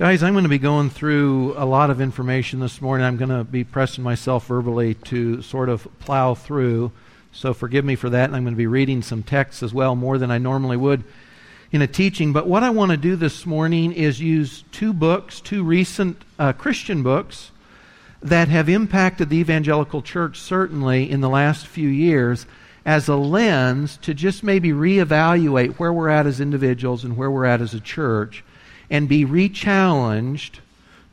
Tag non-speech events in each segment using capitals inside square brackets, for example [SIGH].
Guys, I'm going to be going through a lot of information this morning. I'm going to be pressing myself verbally to sort of plow through. So forgive me for that. And I'm going to be reading some texts as well, more than I normally would in a teaching. But what I want to do this morning is use two books, two recent uh, Christian books that have impacted the evangelical church, certainly in the last few years, as a lens to just maybe reevaluate where we're at as individuals and where we're at as a church and be rechallenged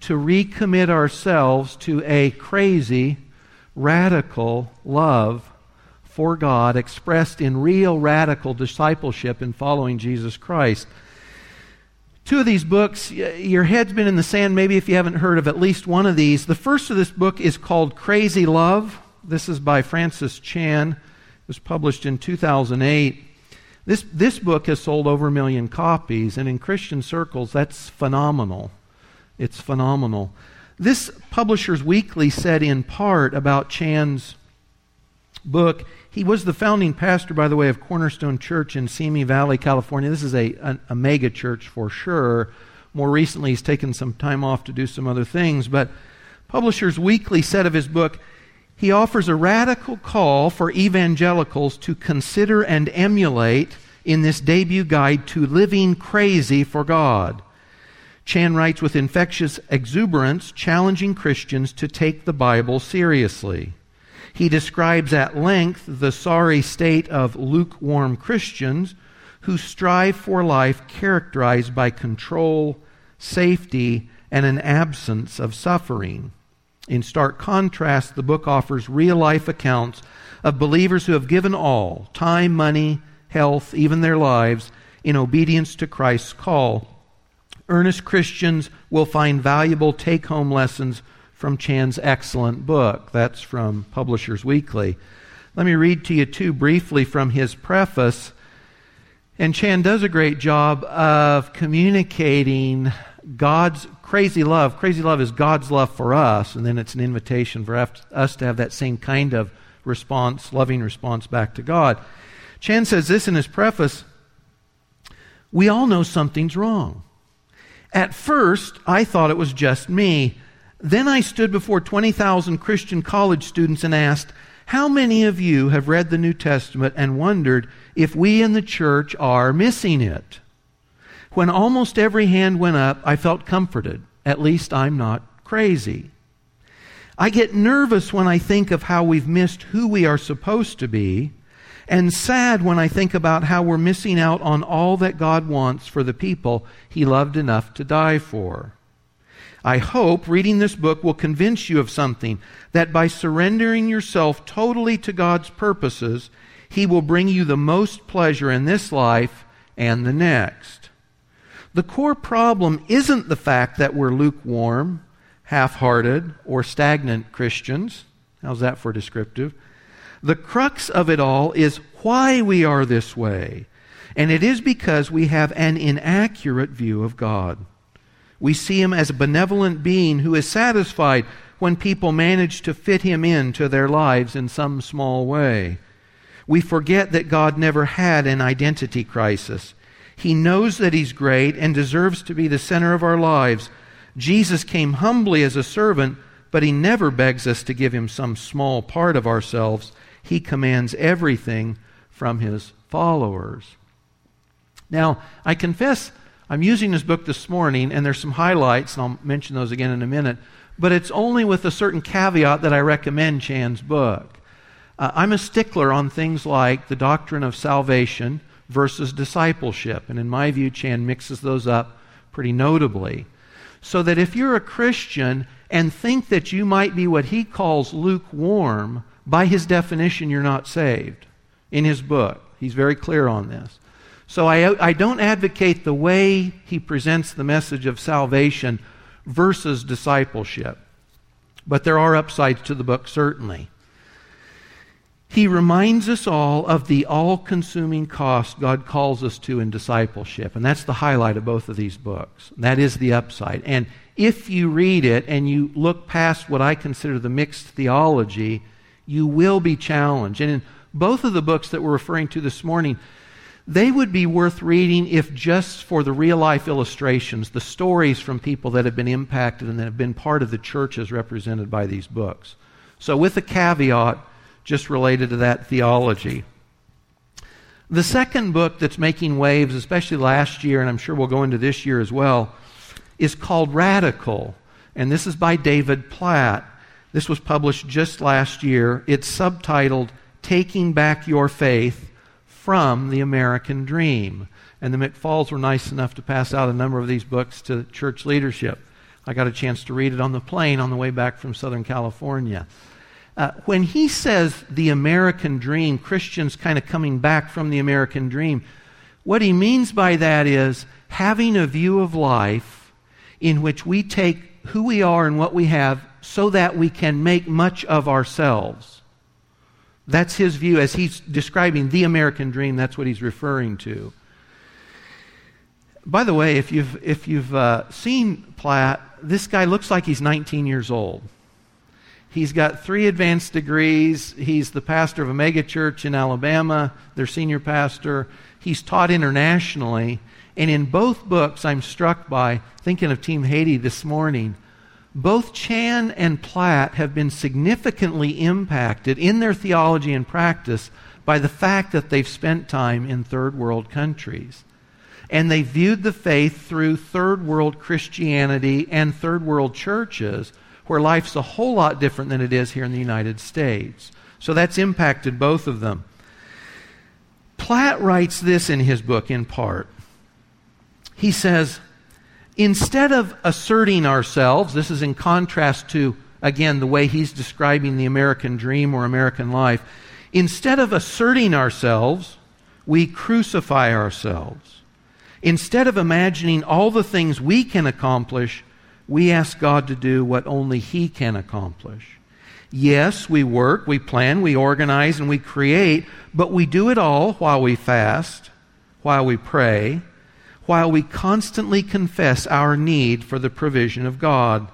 to recommit ourselves to a crazy, radical love for God expressed in real radical discipleship in following Jesus Christ. Two of these books, your head's been in the sand maybe if you haven't heard of at least one of these. The first of this book is called Crazy Love. This is by Francis Chan. It was published in 2008. This, this book has sold over a million copies, and in Christian circles, that's phenomenal. It's phenomenal. This Publishers Weekly said in part about Chan's book, he was the founding pastor, by the way, of Cornerstone Church in Simi Valley, California. This is a, a, a mega church for sure. More recently, he's taken some time off to do some other things. But Publishers Weekly said of his book, he offers a radical call for evangelicals to consider and emulate in this debut guide to living crazy for God. Chan writes with infectious exuberance, challenging Christians to take the Bible seriously. He describes at length the sorry state of lukewarm Christians who strive for life characterized by control, safety, and an absence of suffering. In stark contrast, the book offers real life accounts of believers who have given all time, money, health, even their lives in obedience to Christ's call. Earnest Christians will find valuable take home lessons from Chan's excellent book. That's from Publishers Weekly. Let me read to you, too, briefly from his preface. And Chan does a great job of communicating God's crazy love. Crazy love is God's love for us, and then it's an invitation for us to have that same kind of response, loving response back to God. Chan says this in his preface We all know something's wrong. At first, I thought it was just me. Then I stood before 20,000 Christian college students and asked, How many of you have read the New Testament and wondered if we in the church are missing it? When almost every hand went up, I felt comforted. At least I'm not crazy. I get nervous when I think of how we've missed who we are supposed to be, and sad when I think about how we're missing out on all that God wants for the people He loved enough to die for. I hope reading this book will convince you of something that by surrendering yourself totally to God's purposes, He will bring you the most pleasure in this life and the next. The core problem isn't the fact that we're lukewarm, half hearted, or stagnant Christians. How's that for descriptive? The crux of it all is why we are this way. And it is because we have an inaccurate view of God. We see him as a benevolent being who is satisfied when people manage to fit him into their lives in some small way. We forget that God never had an identity crisis. He knows that He's great and deserves to be the center of our lives. Jesus came humbly as a servant, but He never begs us to give Him some small part of ourselves. He commands everything from His followers. Now, I confess I'm using this book this morning, and there's some highlights, and I'll mention those again in a minute, but it's only with a certain caveat that I recommend Chan's book. Uh, I'm a stickler on things like the doctrine of salvation versus discipleship. And in my view, Chan mixes those up pretty notably. So that if you're a Christian and think that you might be what he calls lukewarm, by his definition, you're not saved. In his book, he's very clear on this. So I, I don't advocate the way he presents the message of salvation versus discipleship. But there are upsides to the book, certainly. He reminds us all of the all consuming cost God calls us to in discipleship. And that's the highlight of both of these books. That is the upside. And if you read it and you look past what I consider the mixed theology, you will be challenged. And in both of the books that we're referring to this morning, they would be worth reading if just for the real life illustrations, the stories from people that have been impacted and that have been part of the church as represented by these books. So, with a caveat just related to that theology. The second book that's making waves, especially last year, and I'm sure we'll go into this year as well, is called Radical. And this is by David Platt. This was published just last year. It's subtitled Taking Back Your Faith from the American Dream. And the McFalls were nice enough to pass out a number of these books to church leadership. I got a chance to read it on the plane on the way back from Southern California. Uh, when he says the American dream, Christians kind of coming back from the American dream, what he means by that is having a view of life in which we take who we are and what we have so that we can make much of ourselves. That's his view as he's describing the American dream. That's what he's referring to. By the way, if you've, if you've uh, seen Platt, this guy looks like he's 19 years old. He's got three advanced degrees. He's the pastor of a megachurch in Alabama, their senior pastor. He's taught internationally. And in both books, I'm struck by, thinking of Team Haiti this morning, both Chan and Platt have been significantly impacted in their theology and practice by the fact that they've spent time in third world countries. And they viewed the faith through third world Christianity and third world churches where life's a whole lot different than it is here in the United States. So that's impacted both of them. Platt writes this in his book in part. He says, instead of asserting ourselves, this is in contrast to, again, the way he's describing the American dream or American life. Instead of asserting ourselves, we crucify ourselves. Instead of imagining all the things we can accomplish, we ask God to do what only He can accomplish. Yes, we work, we plan, we organize, and we create, but we do it all while we fast, while we pray, while we constantly confess our need for the provision of God.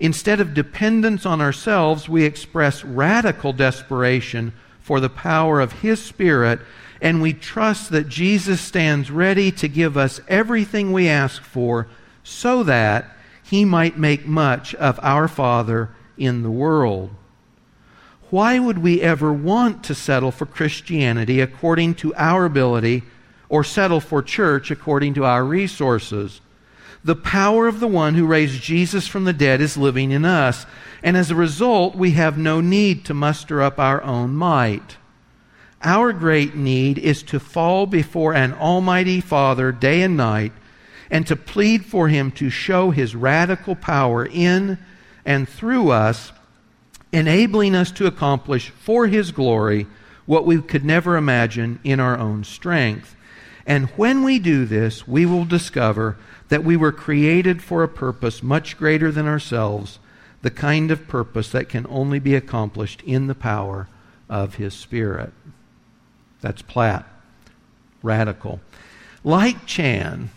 Instead of dependence on ourselves, we express radical desperation for the power of His Spirit, and we trust that Jesus stands ready to give us everything we ask for so that he might make much of our Father in the world. Why would we ever want to settle for Christianity according to our ability or settle for church according to our resources? The power of the one who raised Jesus from the dead is living in us, and as a result, we have no need to muster up our own might. Our great need is to fall before an Almighty Father day and night and to plead for Him to show His radical power in and through us, enabling us to accomplish for His glory what we could never imagine in our own strength. And when we do this, we will discover that we were created for a purpose much greater than ourselves, the kind of purpose that can only be accomplished in the power of His Spirit. That's Platt. Radical. Like Chan,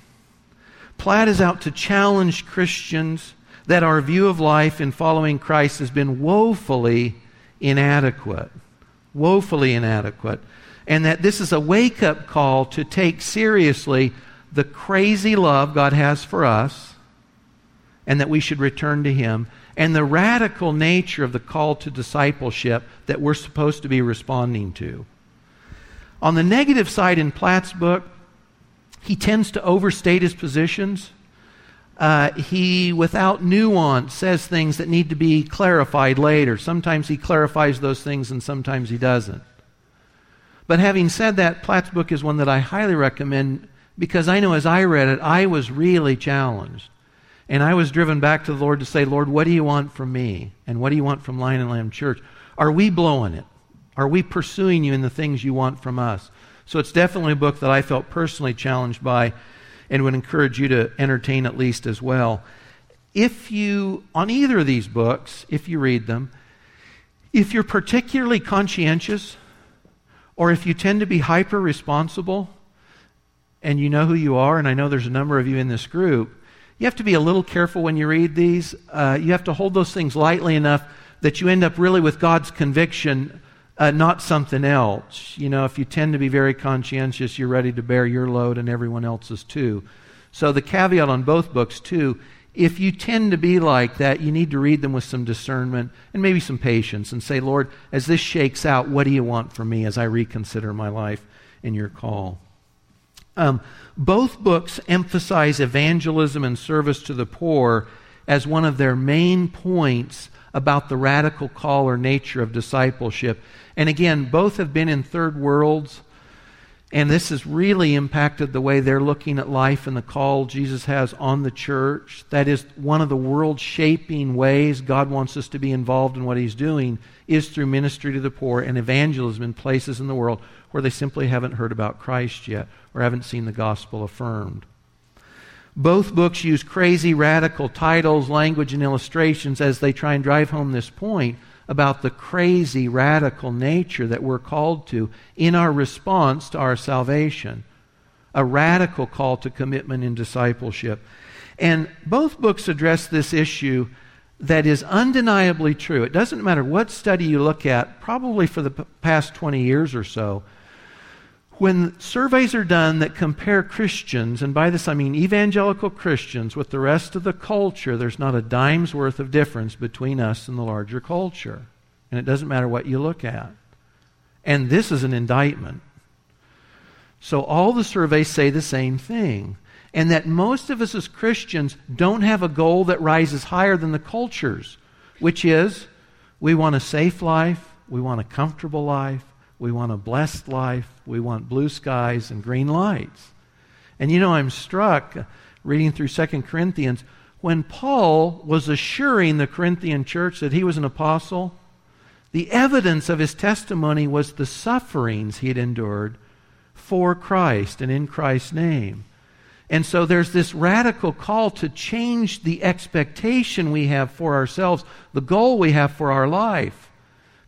Platt is out to challenge Christians that our view of life in following Christ has been woefully inadequate. Woefully inadequate. And that this is a wake up call to take seriously the crazy love God has for us and that we should return to Him, and the radical nature of the call to discipleship that we're supposed to be responding to. On the negative side in Platt's book, he tends to overstate his positions. Uh, he, without nuance, says things that need to be clarified later. Sometimes he clarifies those things and sometimes he doesn't. But having said that, Platt's book is one that I highly recommend because I know as I read it, I was really challenged. And I was driven back to the Lord to say, Lord, what do you want from me? And what do you want from Lion and Lamb Church? Are we blowing it? Are we pursuing you in the things you want from us? So it's definitely a book that I felt personally challenged by and would encourage you to entertain at least as well. If you, on either of these books, if you read them, if you're particularly conscientious, or if you tend to be hyper responsible, and you know who you are, and I know there's a number of you in this group, you have to be a little careful when you read these. Uh, you have to hold those things lightly enough that you end up really with God's conviction uh, not something else. You know, if you tend to be very conscientious, you're ready to bear your load and everyone else's too. So the caveat on both books, too, if you tend to be like that, you need to read them with some discernment and maybe some patience and say, Lord, as this shakes out, what do you want from me as I reconsider my life and your call? Um, both books emphasize evangelism and service to the poor as one of their main points about the radical call or nature of discipleship. And again, both have been in third worlds and this has really impacted the way they're looking at life and the call Jesus has on the church. That is one of the world shaping ways God wants us to be involved in what He's doing is through ministry to the poor and evangelism in places in the world where they simply haven't heard about Christ yet or haven't seen the gospel affirmed. Both books use crazy, radical titles, language, and illustrations as they try and drive home this point about the crazy, radical nature that we're called to in our response to our salvation. A radical call to commitment and discipleship. And both books address this issue that is undeniably true. It doesn't matter what study you look at, probably for the past 20 years or so. When surveys are done that compare Christians, and by this I mean evangelical Christians, with the rest of the culture, there's not a dime's worth of difference between us and the larger culture. And it doesn't matter what you look at. And this is an indictment. So all the surveys say the same thing. And that most of us as Christians don't have a goal that rises higher than the culture's, which is we want a safe life, we want a comfortable life, we want a blessed life, we want blue skies and green lights. And you know, I'm struck reading through 2 Corinthians when Paul was assuring the Corinthian church that he was an apostle the evidence of his testimony was the sufferings he had endured for Christ and in Christ's name. And so there's this radical call to change the expectation we have for ourselves, the goal we have for our life.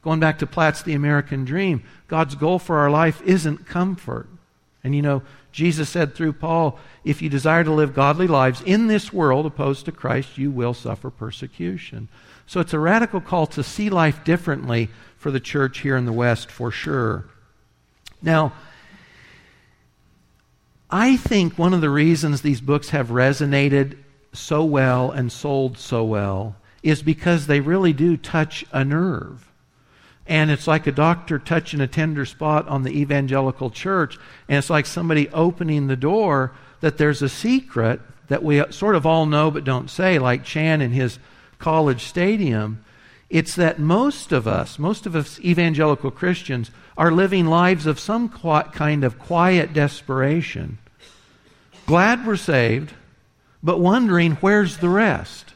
Going back to Platt's The American Dream, God's goal for our life isn't comfort. And you know, Jesus said through Paul, if you desire to live godly lives in this world opposed to Christ, you will suffer persecution. So it's a radical call to see life differently for the church here in the West, for sure. Now, I think one of the reasons these books have resonated so well and sold so well is because they really do touch a nerve. And it's like a doctor touching a tender spot on the evangelical church. And it's like somebody opening the door that there's a secret that we sort of all know but don't say, like Chan in his college stadium. It's that most of us, most of us evangelical Christians, are living lives of some kind of quiet desperation. Glad we're saved, but wondering where's the rest?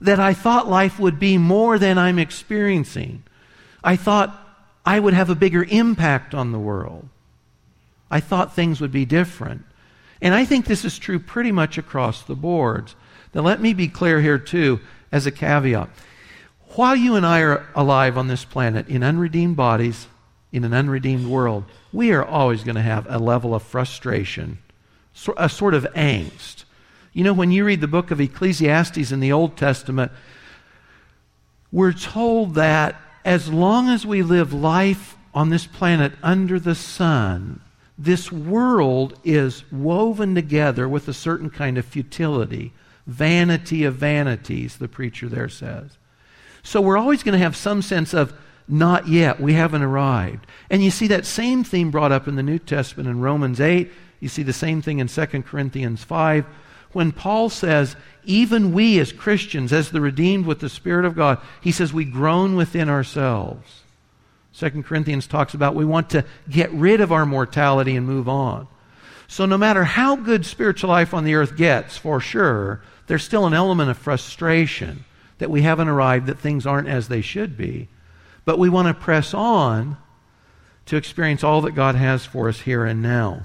That I thought life would be more than I'm experiencing. I thought I would have a bigger impact on the world. I thought things would be different. And I think this is true pretty much across the boards. Now, let me be clear here, too as a caveat. While you and I are alive on this planet in unredeemed bodies, in an unredeemed world, we are always going to have a level of frustration, a sort of angst. You know, when you read the book of Ecclesiastes in the Old Testament, we're told that as long as we live life on this planet under the sun, this world is woven together with a certain kind of futility vanity of vanities, the preacher there says. So we're always going to have some sense of not yet, we haven't arrived. And you see that same theme brought up in the New Testament in Romans 8. You see the same thing in 2 Corinthians 5. When Paul says, even we as Christians, as the redeemed with the Spirit of God, he says we groan within ourselves. 2 Corinthians talks about we want to get rid of our mortality and move on. So no matter how good spiritual life on the earth gets, for sure, there's still an element of frustration that we haven't arrived, that things aren't as they should be. But we want to press on to experience all that God has for us here and now.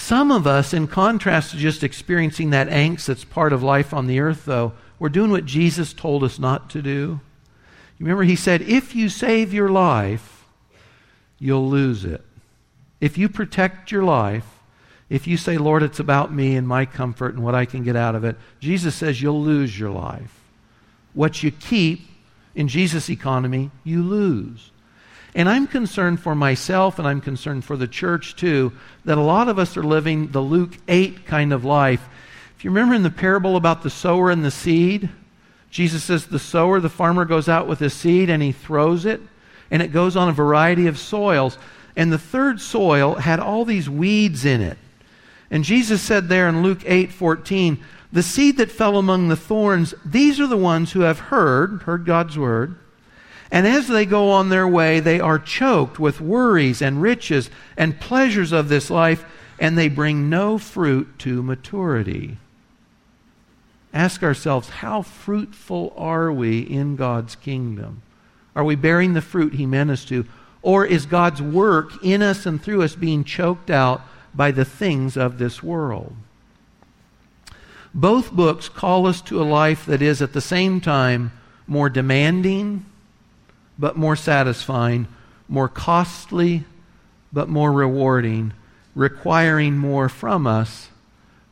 Some of us, in contrast to just experiencing that angst that's part of life on the earth, though, we're doing what Jesus told us not to do. You remember, he said, if you save your life, you'll lose it. If you protect your life, if you say, Lord, it's about me and my comfort and what I can get out of it, Jesus says you'll lose your life. What you keep, In Jesus' economy, you lose. And I'm concerned for myself and I'm concerned for the church too that a lot of us are living the Luke 8 kind of life. If you remember in the parable about the sower and the seed, Jesus says the sower, the farmer goes out with his seed and he throws it, and it goes on a variety of soils. And the third soil had all these weeds in it. And Jesus said there in Luke 8 14, the seed that fell among the thorns, these are the ones who have heard, heard God's word. And as they go on their way, they are choked with worries and riches and pleasures of this life, and they bring no fruit to maturity. Ask ourselves, how fruitful are we in God's kingdom? Are we bearing the fruit He meant us to? Or is God's work in us and through us being choked out by the things of this world? Both books call us to a life that is at the same time more demanding but more satisfying, more costly but more rewarding, requiring more from us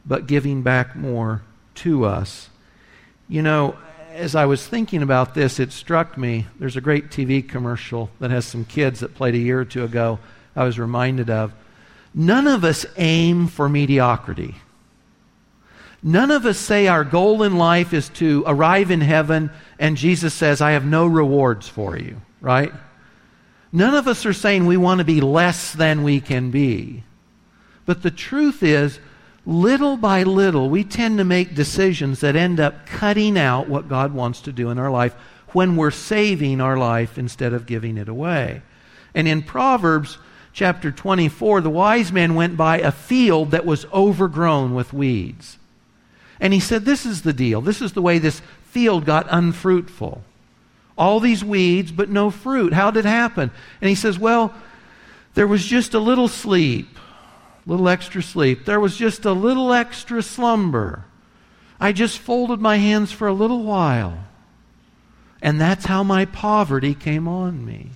but giving back more to us. You know, as I was thinking about this, it struck me there's a great TV commercial that has some kids that played a year or two ago I was reminded of. None of us aim for mediocrity. None of us say our goal in life is to arrive in heaven and Jesus says, I have no rewards for you, right? None of us are saying we want to be less than we can be. But the truth is, little by little, we tend to make decisions that end up cutting out what God wants to do in our life when we're saving our life instead of giving it away. And in Proverbs chapter 24, the wise man went by a field that was overgrown with weeds. And he said, This is the deal. This is the way this field got unfruitful. All these weeds, but no fruit. How did it happen? And he says, Well, there was just a little sleep, a little extra sleep. There was just a little extra slumber. I just folded my hands for a little while. And that's how my poverty came on me.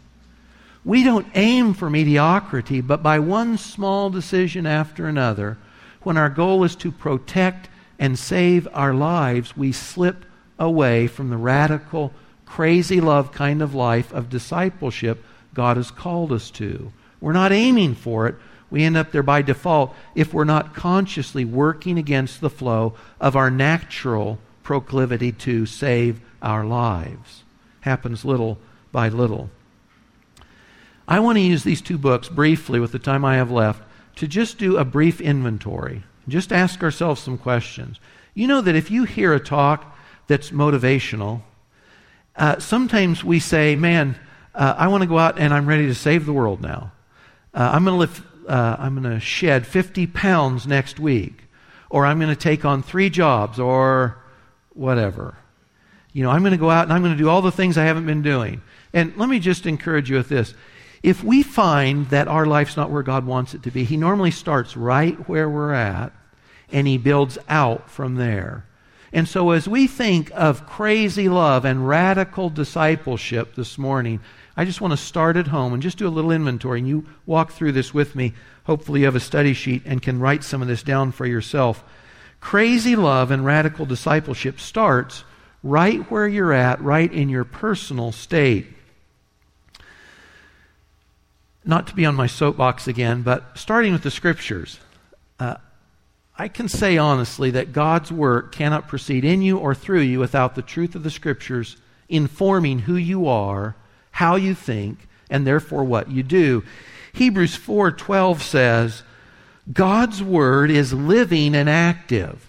We don't aim for mediocrity, but by one small decision after another, when our goal is to protect and save our lives, we slip away from the radical, crazy love kind of life of discipleship God has called us to. We're not aiming for it. We end up there by default if we're not consciously working against the flow of our natural proclivity to save our lives. Happens little by little. I want to use these two books briefly with the time I have left to just do a brief inventory just ask ourselves some questions. You know that if you hear a talk that's motivational, uh, sometimes we say, man, uh, I want to go out and I'm ready to save the world now. Uh, I'm going uh, I'm going to shed 50 pounds next week, or I'm going to take on three jobs, or whatever. You know, I'm going to go out and I'm going to do all the things I haven't been doing. And let me just encourage you with this. If we find that our life's not where God wants it to be, He normally starts right where we're at and He builds out from there. And so, as we think of crazy love and radical discipleship this morning, I just want to start at home and just do a little inventory. And you walk through this with me. Hopefully, you have a study sheet and can write some of this down for yourself. Crazy love and radical discipleship starts right where you're at, right in your personal state not to be on my soapbox again, but starting with the scriptures, uh, I can say honestly that God's work cannot proceed in you or through you without the truth of the scriptures informing who you are, how you think, and therefore what you do. Hebrews 4:12 says, God's word is living and active.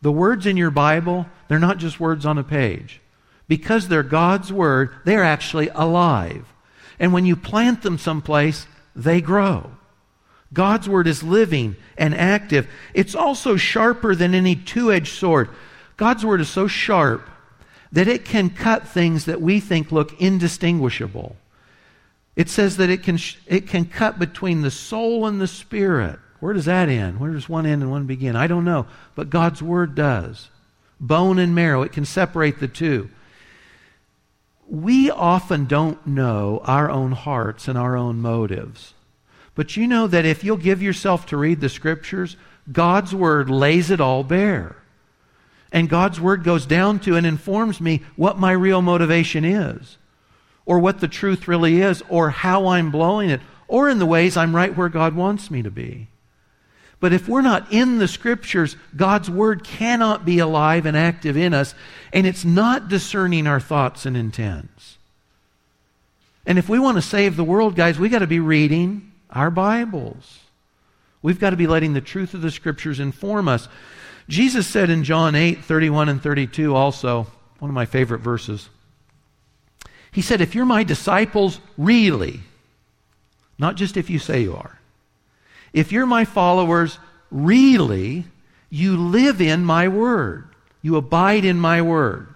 The words in your Bible, they're not just words on a page. Because they're God's word, they're actually alive. And when you plant them someplace, they grow. God's word is living and active. It's also sharper than any two edged sword. God's word is so sharp that it can cut things that we think look indistinguishable. It says that it can, it can cut between the soul and the spirit. Where does that end? Where does one end and one begin? I don't know. But God's word does. Bone and marrow, it can separate the two we often don't know our own hearts and our own motives. But you know that if you'll give yourself to read the scriptures, God's word lays it all bare. And God's Word goes down to and informs me what my real motivation is, or what the truth really is, or how I'm blowing it, or in the ways I'm right where God wants me to be. But if we're not in the Scriptures, God's Word cannot be alive and active in us, and it's not discerning our thoughts and intents. And if we want to save the world, guys, we've got to be reading our Bibles. We've got to be letting the truth of the Scriptures inform us. Jesus said in John 8, 31 and 32, also, one of my favorite verses. He said, If you're my disciples, really, not just if you say you are, if you're my followers, really, you live in my word. You abide in my word.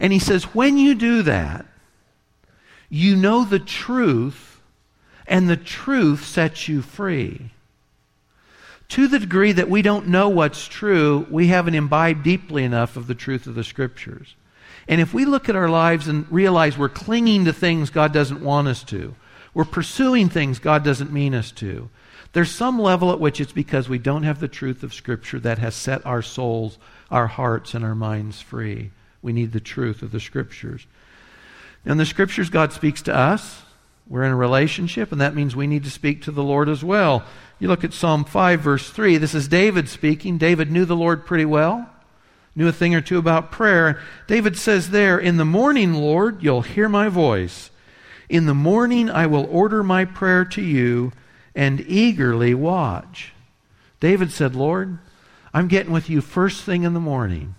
And he says, when you do that, you know the truth, and the truth sets you free. To the degree that we don't know what's true, we haven't imbibed deeply enough of the truth of the Scriptures. And if we look at our lives and realize we're clinging to things God doesn't want us to, we're pursuing things God doesn't mean us to, there's some level at which it's because we don't have the truth of Scripture that has set our souls, our hearts, and our minds free. We need the truth of the Scriptures. In the Scriptures, God speaks to us. We're in a relationship, and that means we need to speak to the Lord as well. You look at Psalm 5, verse 3. This is David speaking. David knew the Lord pretty well, knew a thing or two about prayer. David says there, In the morning, Lord, you'll hear my voice. In the morning, I will order my prayer to you and eagerly watch. David said, Lord, I'm getting with you first thing in the morning.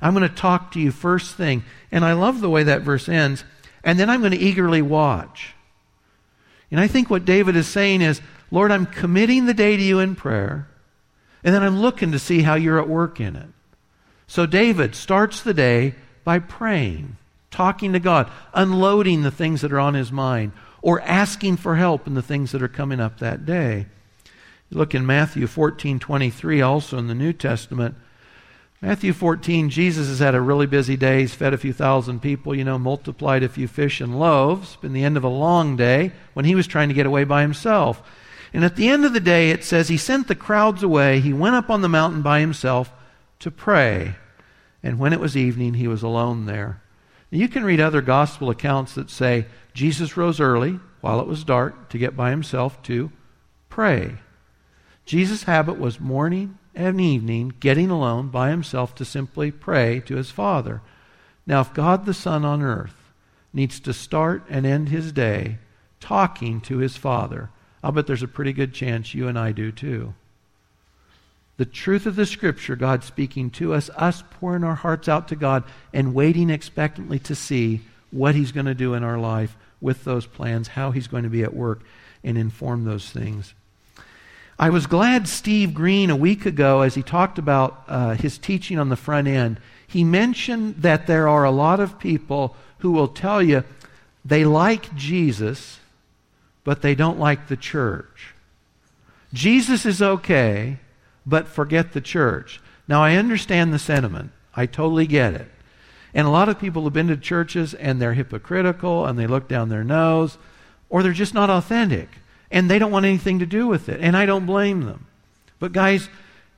I'm going to talk to you first thing. And I love the way that verse ends. And then I'm going to eagerly watch. And I think what David is saying is, Lord, I'm committing the day to you in prayer, and then I'm looking to see how you're at work in it. So David starts the day by praying, talking to God, unloading the things that are on his mind, or asking for help in the things that are coming up that day. Look in Matthew 14 23, also in the New Testament. Matthew 14, Jesus has had a really busy day. He's fed a few thousand people, you know, multiplied a few fish and loaves. Been the end of a long day when he was trying to get away by himself. And at the end of the day, it says he sent the crowds away. He went up on the mountain by himself to pray. And when it was evening, he was alone there. You can read other gospel accounts that say Jesus rose early while it was dark to get by himself to pray. Jesus' habit was morning and evening getting alone by himself to simply pray to his Father. Now, if God the Son on earth needs to start and end his day talking to his Father, I'll bet there's a pretty good chance you and I do too. The truth of the Scripture, God speaking to us, us pouring our hearts out to God and waiting expectantly to see what He's going to do in our life with those plans, how He's going to be at work, and inform those things. I was glad Steve Green, a week ago, as he talked about uh, his teaching on the front end, he mentioned that there are a lot of people who will tell you they like Jesus, but they don't like the church. Jesus is okay, but forget the church. Now, I understand the sentiment. I totally get it. And a lot of people have been to churches and they're hypocritical and they look down their nose or they're just not authentic and they don't want anything to do with it. And I don't blame them. But, guys,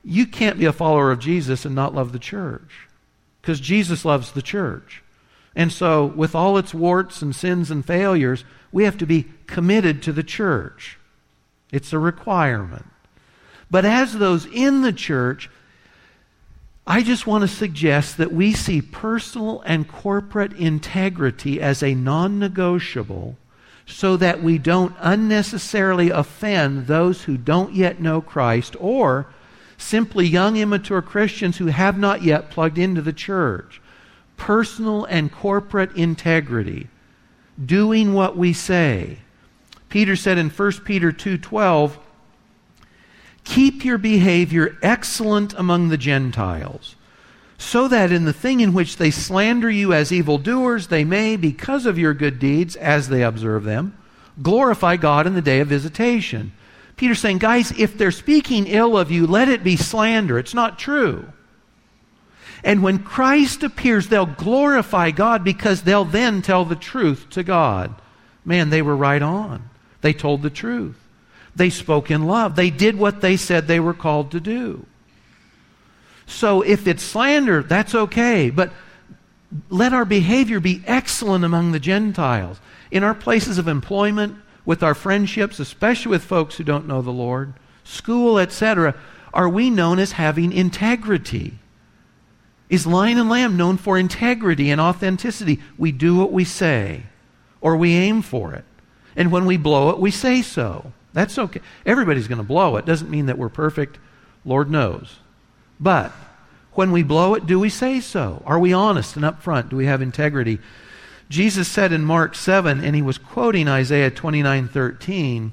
you can't be a follower of Jesus and not love the church because Jesus loves the church. And so, with all its warts and sins and failures, we have to be committed to the church. It's a requirement. But as those in the church, I just want to suggest that we see personal and corporate integrity as a non negotiable so that we don't unnecessarily offend those who don't yet know Christ or simply young immature Christians who have not yet plugged into the church. Personal and corporate integrity doing what we say. Peter said in 1 Peter 2:12, "Keep your behavior excellent among the Gentiles, so that in the thing in which they slander you as evildoers, they may, because of your good deeds, as they observe them, glorify God in the day of visitation." Peter's saying, guys, if they're speaking ill of you, let it be slander. It's not true. And when Christ appears, they'll glorify God because they'll then tell the truth to God. Man, they were right on. They told the truth. They spoke in love. They did what they said they were called to do. So if it's slander, that's okay. But let our behavior be excellent among the Gentiles. In our places of employment, with our friendships, especially with folks who don't know the Lord, school, etc., are we known as having integrity? Is Lion and Lamb known for integrity and authenticity? We do what we say, or we aim for it. And when we blow it, we say so. That's okay. Everybody's going to blow it. Doesn't mean that we're perfect. Lord knows. But when we blow it, do we say so? Are we honest and upfront? Do we have integrity? Jesus said in Mark 7, and he was quoting Isaiah 29 13,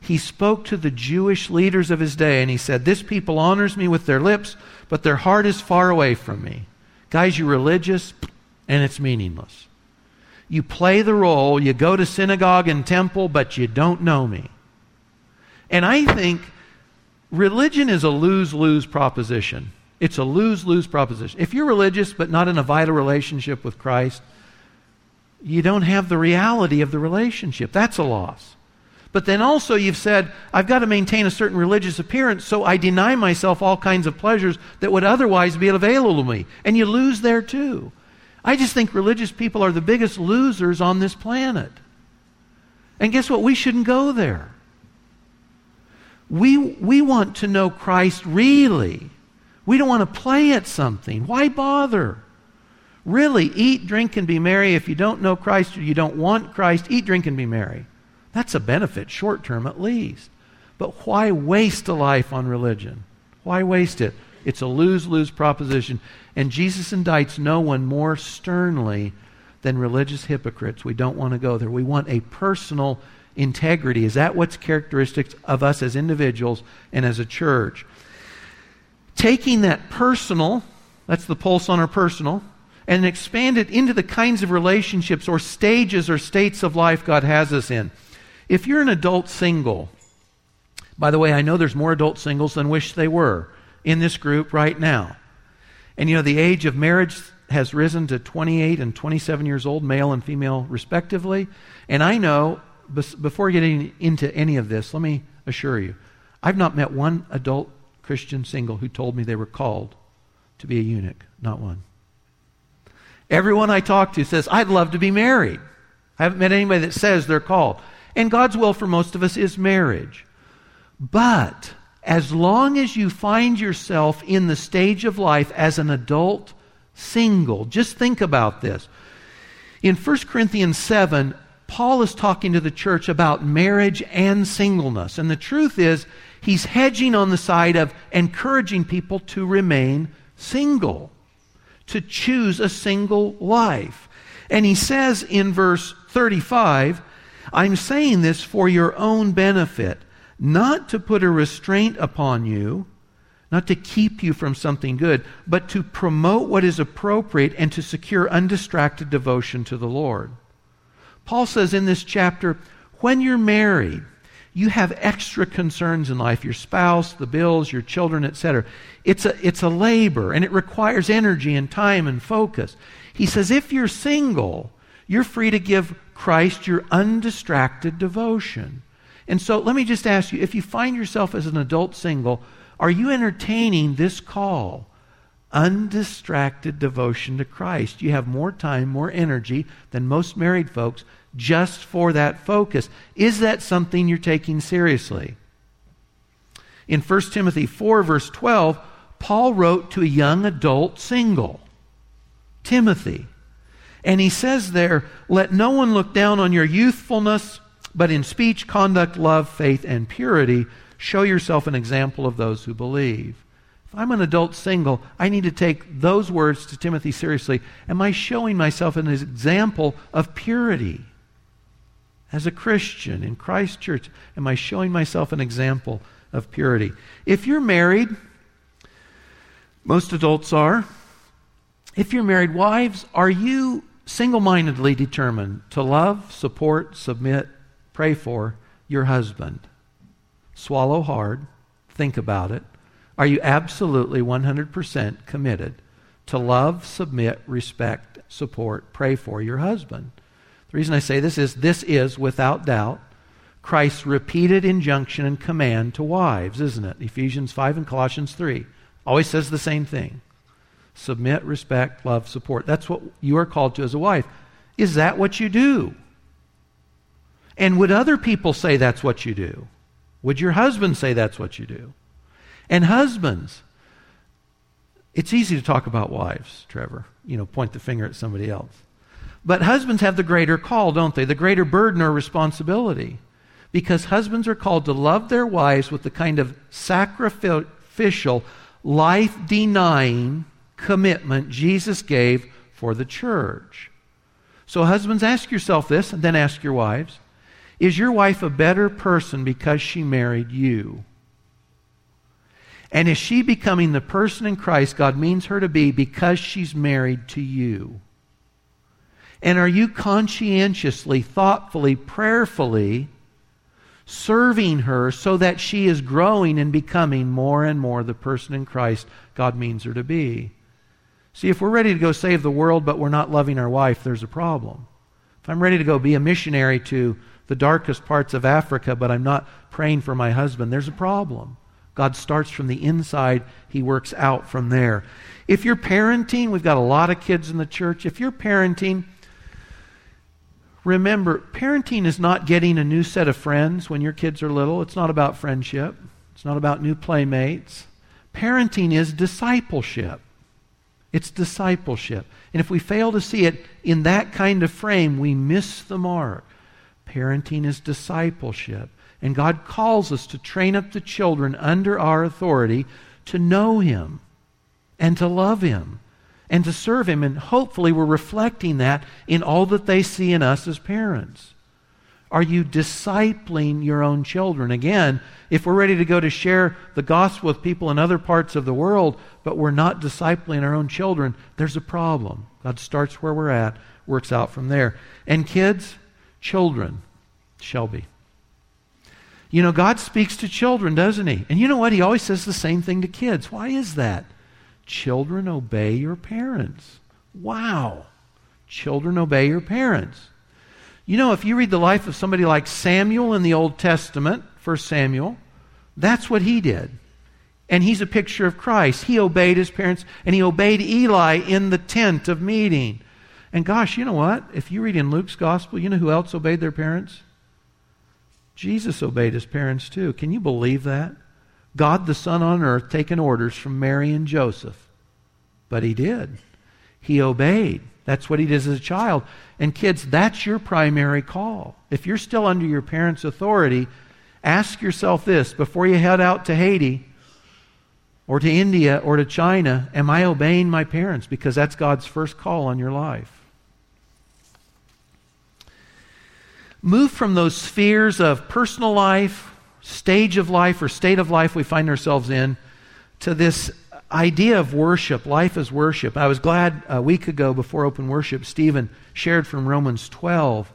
he spoke to the Jewish leaders of his day, and he said, This people honors me with their lips, but their heart is far away from me. Guys, you're religious, and it's meaningless. You play the role, you go to synagogue and temple, but you don't know me. And I think religion is a lose lose proposition. It's a lose lose proposition. If you're religious but not in a vital relationship with Christ, you don't have the reality of the relationship. That's a loss. But then also you've said, I've got to maintain a certain religious appearance, so I deny myself all kinds of pleasures that would otherwise be available to me. And you lose there too. I just think religious people are the biggest losers on this planet. And guess what? We shouldn't go there. We, we want to know Christ really. We don't want to play at something. Why bother? Really, eat, drink, and be merry. If you don't know Christ or you don't want Christ, eat, drink, and be merry. That's a benefit, short term at least. But why waste a life on religion? Why waste it? It's a lose lose proposition. And Jesus indicts no one more sternly than religious hypocrites. We don't want to go there. We want a personal integrity. Is that what's characteristic of us as individuals and as a church? Taking that personal, that's the pulse on our personal, and expand it into the kinds of relationships or stages or states of life God has us in. If you're an adult single, by the way, I know there's more adult singles than wish they were in this group right now. And you know, the age of marriage has risen to 28 and 27 years old, male and female respectively. And I know, before getting into any of this, let me assure you, I've not met one adult Christian single who told me they were called to be a eunuch. Not one. Everyone I talk to says, I'd love to be married. I haven't met anybody that says they're called. And God's will for most of us is marriage. But as long as you find yourself in the stage of life as an adult single, just think about this. In 1 Corinthians 7, Paul is talking to the church about marriage and singleness. And the truth is, he's hedging on the side of encouraging people to remain single to choose a single life. And he says in verse 35, I'm saying this for your own benefit, not to put a restraint upon you, not to keep you from something good, but to promote what is appropriate and to secure undistracted devotion to the Lord. Paul says in this chapter, when you're married, you have extra concerns in life your spouse, the bills, your children, etc. It's a, it's a labor and it requires energy and time and focus. He says, if you're single, you're free to give Christ your undistracted devotion. And so let me just ask you if you find yourself as an adult single, are you entertaining this call? Undistracted devotion to Christ. You have more time, more energy than most married folks just for that focus. Is that something you're taking seriously? In 1 Timothy 4, verse 12, Paul wrote to a young adult single, Timothy. And he says there, Let no one look down on your youthfulness, but in speech, conduct, love, faith, and purity, show yourself an example of those who believe. I'm an adult single, I need to take those words to Timothy seriously. Am I showing myself an example of purity? As a Christian in Christ Church, am I showing myself an example of purity? If you're married, most adults are. If you're married, wives, are you single mindedly determined to love, support, submit, pray for your husband? Swallow hard, think about it. Are you absolutely 100% committed to love, submit, respect, support, pray for your husband? The reason I say this is this is, without doubt, Christ's repeated injunction and command to wives, isn't it? Ephesians 5 and Colossians 3. Always says the same thing submit, respect, love, support. That's what you are called to as a wife. Is that what you do? And would other people say that's what you do? Would your husband say that's what you do? And husbands, it's easy to talk about wives, Trevor. You know, point the finger at somebody else. But husbands have the greater call, don't they? The greater burden or responsibility. Because husbands are called to love their wives with the kind of sacrificial, life denying commitment Jesus gave for the church. So, husbands, ask yourself this, and then ask your wives Is your wife a better person because she married you? And is she becoming the person in Christ God means her to be because she's married to you? And are you conscientiously, thoughtfully, prayerfully serving her so that she is growing and becoming more and more the person in Christ God means her to be? See, if we're ready to go save the world but we're not loving our wife, there's a problem. If I'm ready to go be a missionary to the darkest parts of Africa but I'm not praying for my husband, there's a problem. God starts from the inside, He works out from there. If you're parenting, we've got a lot of kids in the church. If you're parenting, remember, parenting is not getting a new set of friends when your kids are little. It's not about friendship, it's not about new playmates. Parenting is discipleship. It's discipleship. And if we fail to see it in that kind of frame, we miss the mark. Parenting is discipleship. And God calls us to train up the children under our authority to know Him and to love Him and to serve Him. And hopefully, we're reflecting that in all that they see in us as parents. Are you discipling your own children? Again, if we're ready to go to share the gospel with people in other parts of the world, but we're not discipling our own children, there's a problem. God starts where we're at, works out from there. And kids, children, Shelby. You know, God speaks to children, doesn't He? And you know what? He always says the same thing to kids. Why is that? Children, obey your parents. Wow. Children, obey your parents. You know, if you read the life of somebody like Samuel in the Old Testament, 1 Samuel, that's what he did. And he's a picture of Christ. He obeyed his parents, and he obeyed Eli in the tent of meeting. And gosh, you know what? If you read in Luke's gospel, you know who else obeyed their parents? Jesus obeyed his parents too. Can you believe that? God the Son on earth taking orders from Mary and Joseph. But he did. He obeyed. That's what he did as a child. And kids, that's your primary call. If you're still under your parents' authority, ask yourself this before you head out to Haiti or to India or to China Am I obeying my parents? Because that's God's first call on your life. Move from those spheres of personal life, stage of life, or state of life we find ourselves in to this idea of worship. Life is worship. I was glad a week ago before open worship, Stephen shared from Romans 12.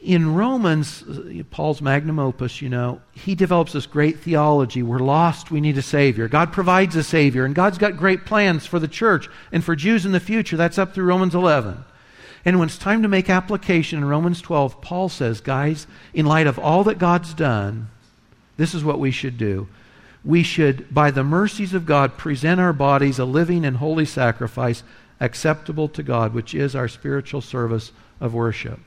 In Romans, Paul's magnum opus, you know, he develops this great theology. We're lost, we need a Savior. God provides a Savior, and God's got great plans for the church and for Jews in the future. That's up through Romans 11. And when it's time to make application in Romans 12, Paul says, guys, in light of all that God's done, this is what we should do. We should, by the mercies of God, present our bodies a living and holy sacrifice acceptable to God, which is our spiritual service of worship.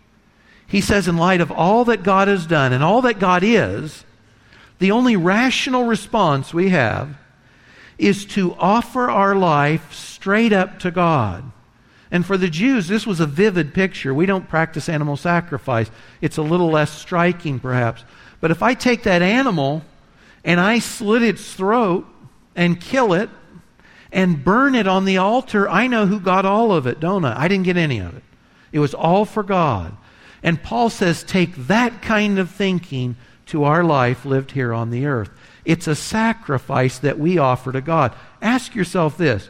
He says, in light of all that God has done and all that God is, the only rational response we have is to offer our life straight up to God. And for the Jews, this was a vivid picture. We don't practice animal sacrifice, it's a little less striking, perhaps. But if I take that animal and I slit its throat and kill it and burn it on the altar, I know who got all of it, don't I? I didn't get any of it. It was all for God. And Paul says, take that kind of thinking to our life lived here on the earth. It's a sacrifice that we offer to God. Ask yourself this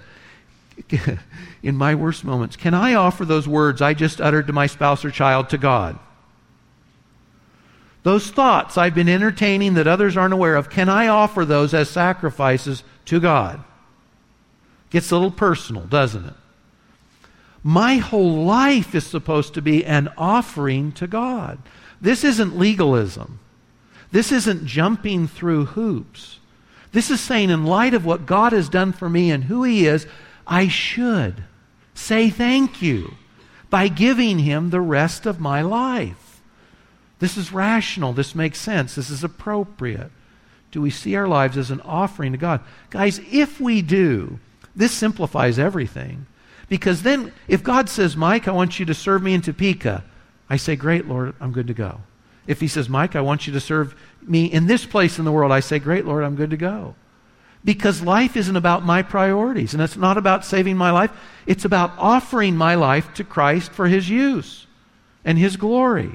[LAUGHS] in my worst moments, can I offer those words I just uttered to my spouse or child to God? Those thoughts I've been entertaining that others aren't aware of, can I offer those as sacrifices to God? Gets a little personal, doesn't it? My whole life is supposed to be an offering to God. This isn't legalism. This isn't jumping through hoops. This is saying, in light of what God has done for me and who He is, I should say thank you by giving Him the rest of my life. This is rational. This makes sense. This is appropriate. Do we see our lives as an offering to God? Guys, if we do, this simplifies everything. Because then, if God says, Mike, I want you to serve me in Topeka, I say, Great, Lord, I'm good to go. If He says, Mike, I want you to serve me in this place in the world, I say, Great, Lord, I'm good to go. Because life isn't about my priorities, and it's not about saving my life. It's about offering my life to Christ for His use and His glory.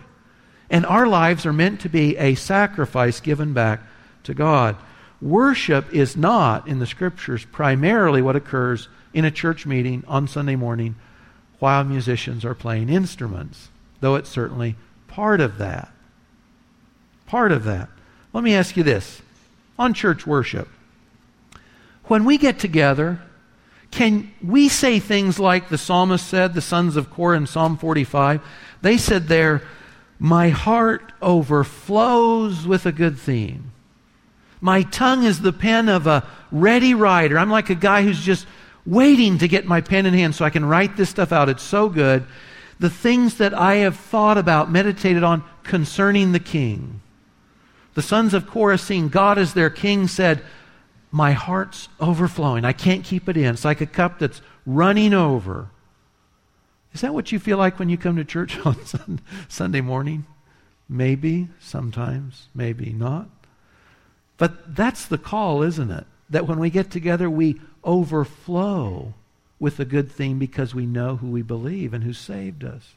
And our lives are meant to be a sacrifice given back to God. Worship is not, in the Scriptures, primarily what occurs in a church meeting on Sunday morning while musicians are playing instruments, though it's certainly part of that. Part of that. Let me ask you this on church worship when we get together, can we say things like the psalmist said, the sons of Korah in Psalm 45? They said there, My heart overflows with a good theme. My tongue is the pen of a ready writer. I'm like a guy who's just waiting to get my pen in hand so I can write this stuff out. It's so good. The things that I have thought about, meditated on concerning the king. The sons of Korah, seeing God as their king, said, my heart's overflowing. I can't keep it in. It's like a cup that's running over. Is that what you feel like when you come to church [LAUGHS] on Sunday morning? Maybe, sometimes, maybe not. But that's the call, isn't it? That when we get together, we overflow with a good thing because we know who we believe and who saved us.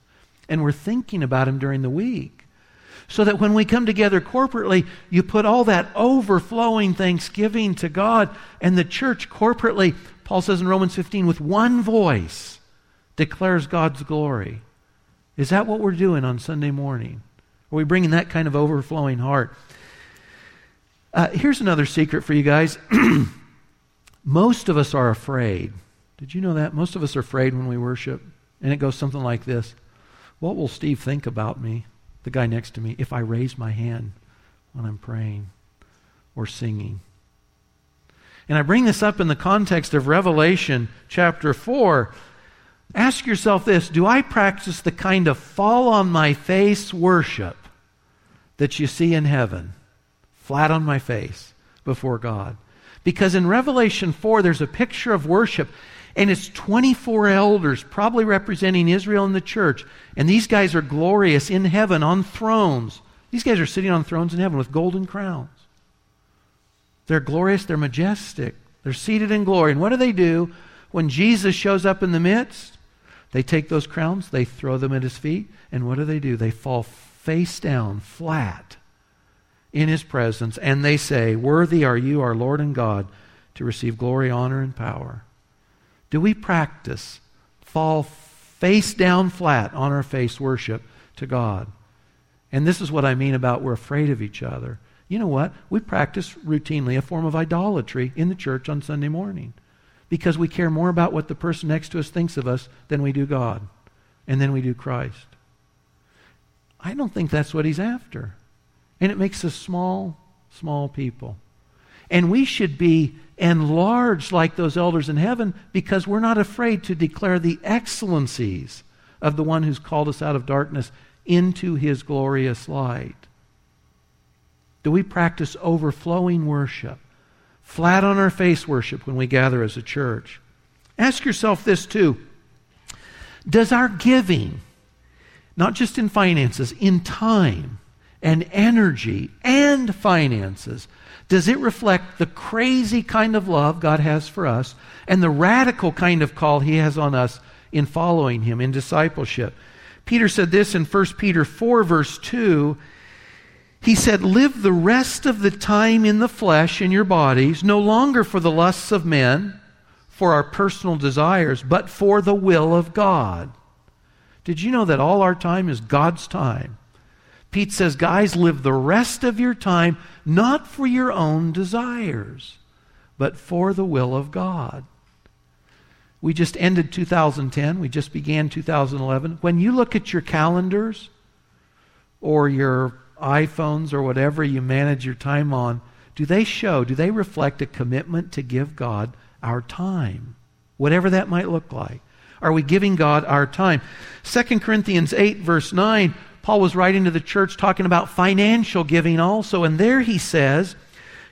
And we're thinking about Him during the week so that when we come together corporately, you put all that overflowing thanksgiving to God and the church corporately, Paul says in Romans 15, with one voice declares God's glory. Is that what we're doing on Sunday morning? Are we bringing that kind of overflowing heart? Uh, here's another secret for you guys. [CLEARS THROAT] Most of us are afraid. Did you know that? Most of us are afraid when we worship. And it goes something like this What will Steve think about me? The guy next to me if I raise my hand when I'm praying or singing. And I bring this up in the context of Revelation chapter 4. Ask yourself this Do I practice the kind of fall on my face worship that you see in heaven? Flat on my face before God. Because in Revelation 4, there's a picture of worship and it's 24 elders, probably representing Israel and the church. And these guys are glorious in heaven on thrones. These guys are sitting on thrones in heaven with golden crowns. They're glorious, they're majestic, they're seated in glory. And what do they do when Jesus shows up in the midst? They take those crowns, they throw them at his feet, and what do they do? They fall face down, flat in his presence, and they say, Worthy are you, our Lord and God, to receive glory, honor, and power. Do we practice fall face down flat on our face worship to God? And this is what I mean about we're afraid of each other. You know what? We practice routinely a form of idolatry in the church on Sunday morning because we care more about what the person next to us thinks of us than we do God and then we do Christ. I don't think that's what he's after. And it makes us small, small people. And we should be enlarged like those elders in heaven because we're not afraid to declare the excellencies of the one who's called us out of darkness into his glorious light. Do we practice overflowing worship, flat on our face worship when we gather as a church? Ask yourself this too Does our giving, not just in finances, in time and energy and finances, does it reflect the crazy kind of love God has for us and the radical kind of call He has on us in following Him, in discipleship? Peter said this in 1 Peter 4, verse 2. He said, Live the rest of the time in the flesh in your bodies, no longer for the lusts of men, for our personal desires, but for the will of God. Did you know that all our time is God's time? Pete says, guys, live the rest of your time not for your own desires, but for the will of God. We just ended 2010. We just began 2011. When you look at your calendars or your iPhones or whatever you manage your time on, do they show, do they reflect a commitment to give God our time? Whatever that might look like. Are we giving God our time? 2 Corinthians 8, verse 9, Paul was writing to the church talking about financial giving also. And there he says,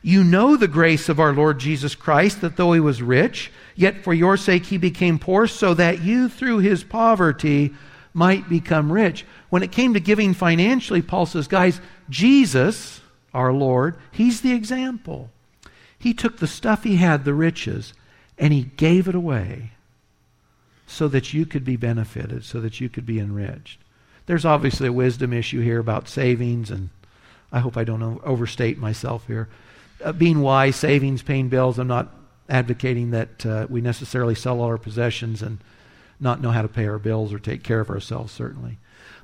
You know the grace of our Lord Jesus Christ, that though he was rich, yet for your sake he became poor, so that you through his poverty might become rich. When it came to giving financially, Paul says, Guys, Jesus, our Lord, he's the example. He took the stuff he had, the riches, and he gave it away so that you could be benefited, so that you could be enriched. There's obviously a wisdom issue here about savings, and I hope I don't overstate myself here. Uh, being wise, savings, paying bills, I'm not advocating that uh, we necessarily sell all our possessions and not know how to pay our bills or take care of ourselves, certainly.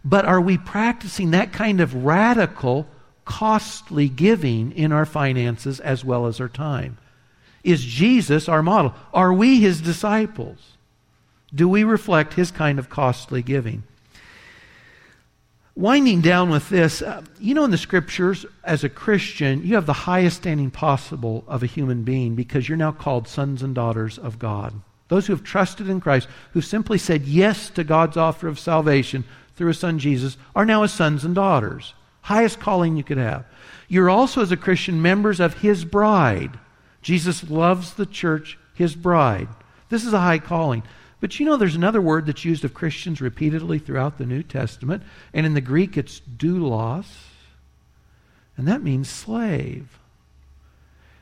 But are we practicing that kind of radical, costly giving in our finances as well as our time? Is Jesus our model? Are we his disciples? Do we reflect his kind of costly giving? Winding down with this, uh, you know, in the scriptures, as a Christian, you have the highest standing possible of a human being because you're now called sons and daughters of God. Those who have trusted in Christ, who simply said yes to God's offer of salvation through his son Jesus, are now his sons and daughters. Highest calling you could have. You're also, as a Christian, members of his bride. Jesus loves the church, his bride. This is a high calling. But you know, there's another word that's used of Christians repeatedly throughout the New Testament, and in the Greek it's doulos, and that means slave.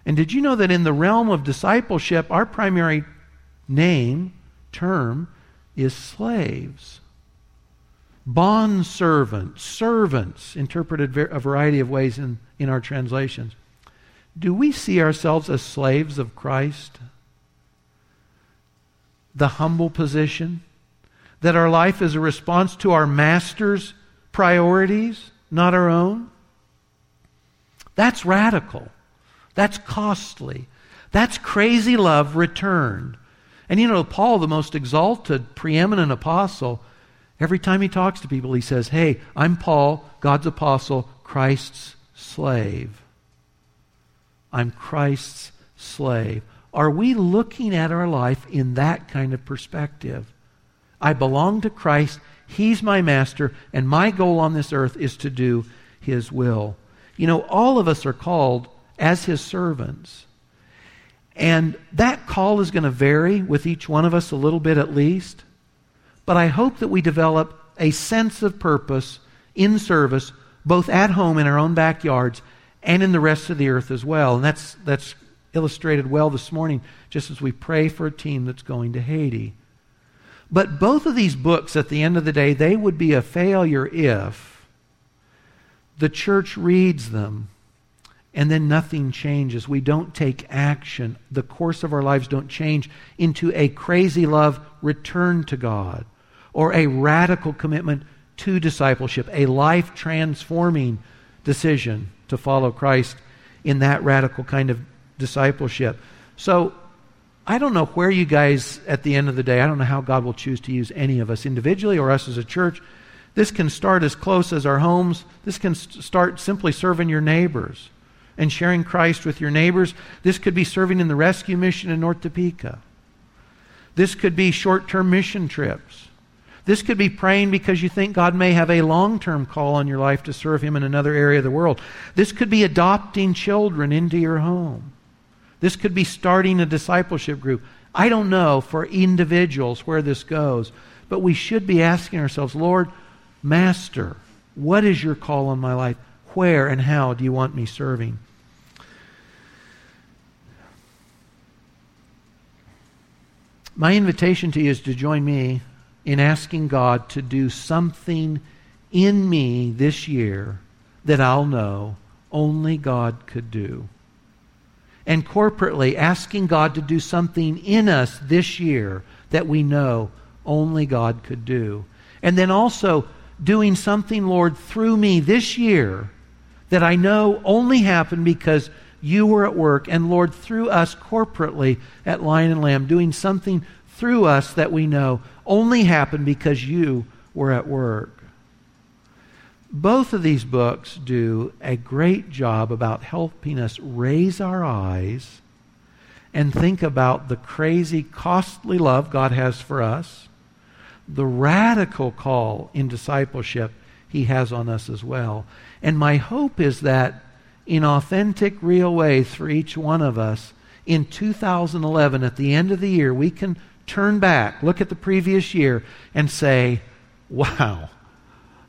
And did you know that in the realm of discipleship, our primary name, term, is slaves? Bond servants, servants, interpreted a variety of ways in, in our translations. Do we see ourselves as slaves of Christ? The humble position, that our life is a response to our master's priorities, not our own. That's radical. That's costly. That's crazy love returned. And you know, Paul, the most exalted, preeminent apostle, every time he talks to people, he says, Hey, I'm Paul, God's apostle, Christ's slave. I'm Christ's slave. Are we looking at our life in that kind of perspective? I belong to Christ. He's my master, and my goal on this earth is to do his will. You know, all of us are called as his servants. And that call is going to vary with each one of us a little bit at least. But I hope that we develop a sense of purpose in service, both at home in our own backyards and in the rest of the earth as well. And that's, that's illustrated well this morning, just as we pray for a team that's going to Haiti. But both of these books, at the end of the day, they would be a failure if the church reads them and then nothing changes. We don't take action. The course of our lives don't change into a crazy love return to God or a radical commitment to discipleship, a life transforming decision to follow Christ in that radical kind of discipleship. So I don't know where you guys, at the end of the day, I don't know how God will choose to use any of us individually or us as a church. This can start as close as our homes. This can st- start simply serving your neighbors and sharing Christ with your neighbors. This could be serving in the rescue mission in North Topeka. This could be short term mission trips. This could be praying because you think God may have a long term call on your life to serve Him in another area of the world. This could be adopting children into your home. This could be starting a discipleship group. I don't know for individuals where this goes, but we should be asking ourselves, Lord, Master, what is your call on my life? Where and how do you want me serving? My invitation to you is to join me in asking God to do something in me this year that I'll know only God could do and corporately asking God to do something in us this year that we know only God could do. And then also doing something, Lord, through me this year that I know only happened because you were at work. And Lord, through us corporately at Lion and Lamb, doing something through us that we know only happened because you were at work. Both of these books do a great job about helping us raise our eyes and think about the crazy, costly love God has for us, the radical call in discipleship He has on us as well. And my hope is that in authentic, real ways for each one of us, in 2011, at the end of the year, we can turn back, look at the previous year, and say, wow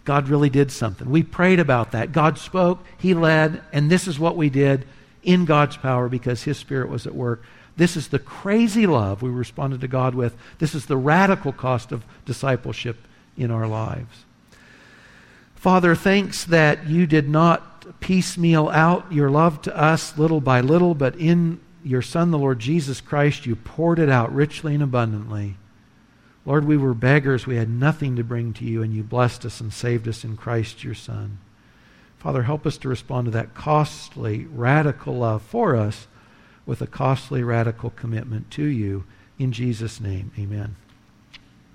God really did something. We prayed about that. God spoke, He led, and this is what we did in God's power because His Spirit was at work. This is the crazy love we responded to God with. This is the radical cost of discipleship in our lives. Father, thanks that you did not piecemeal out your love to us little by little, but in your Son, the Lord Jesus Christ, you poured it out richly and abundantly. Lord, we were beggars. We had nothing to bring to you, and you blessed us and saved us in Christ your Son. Father, help us to respond to that costly, radical love for us with a costly, radical commitment to you. In Jesus' name, amen.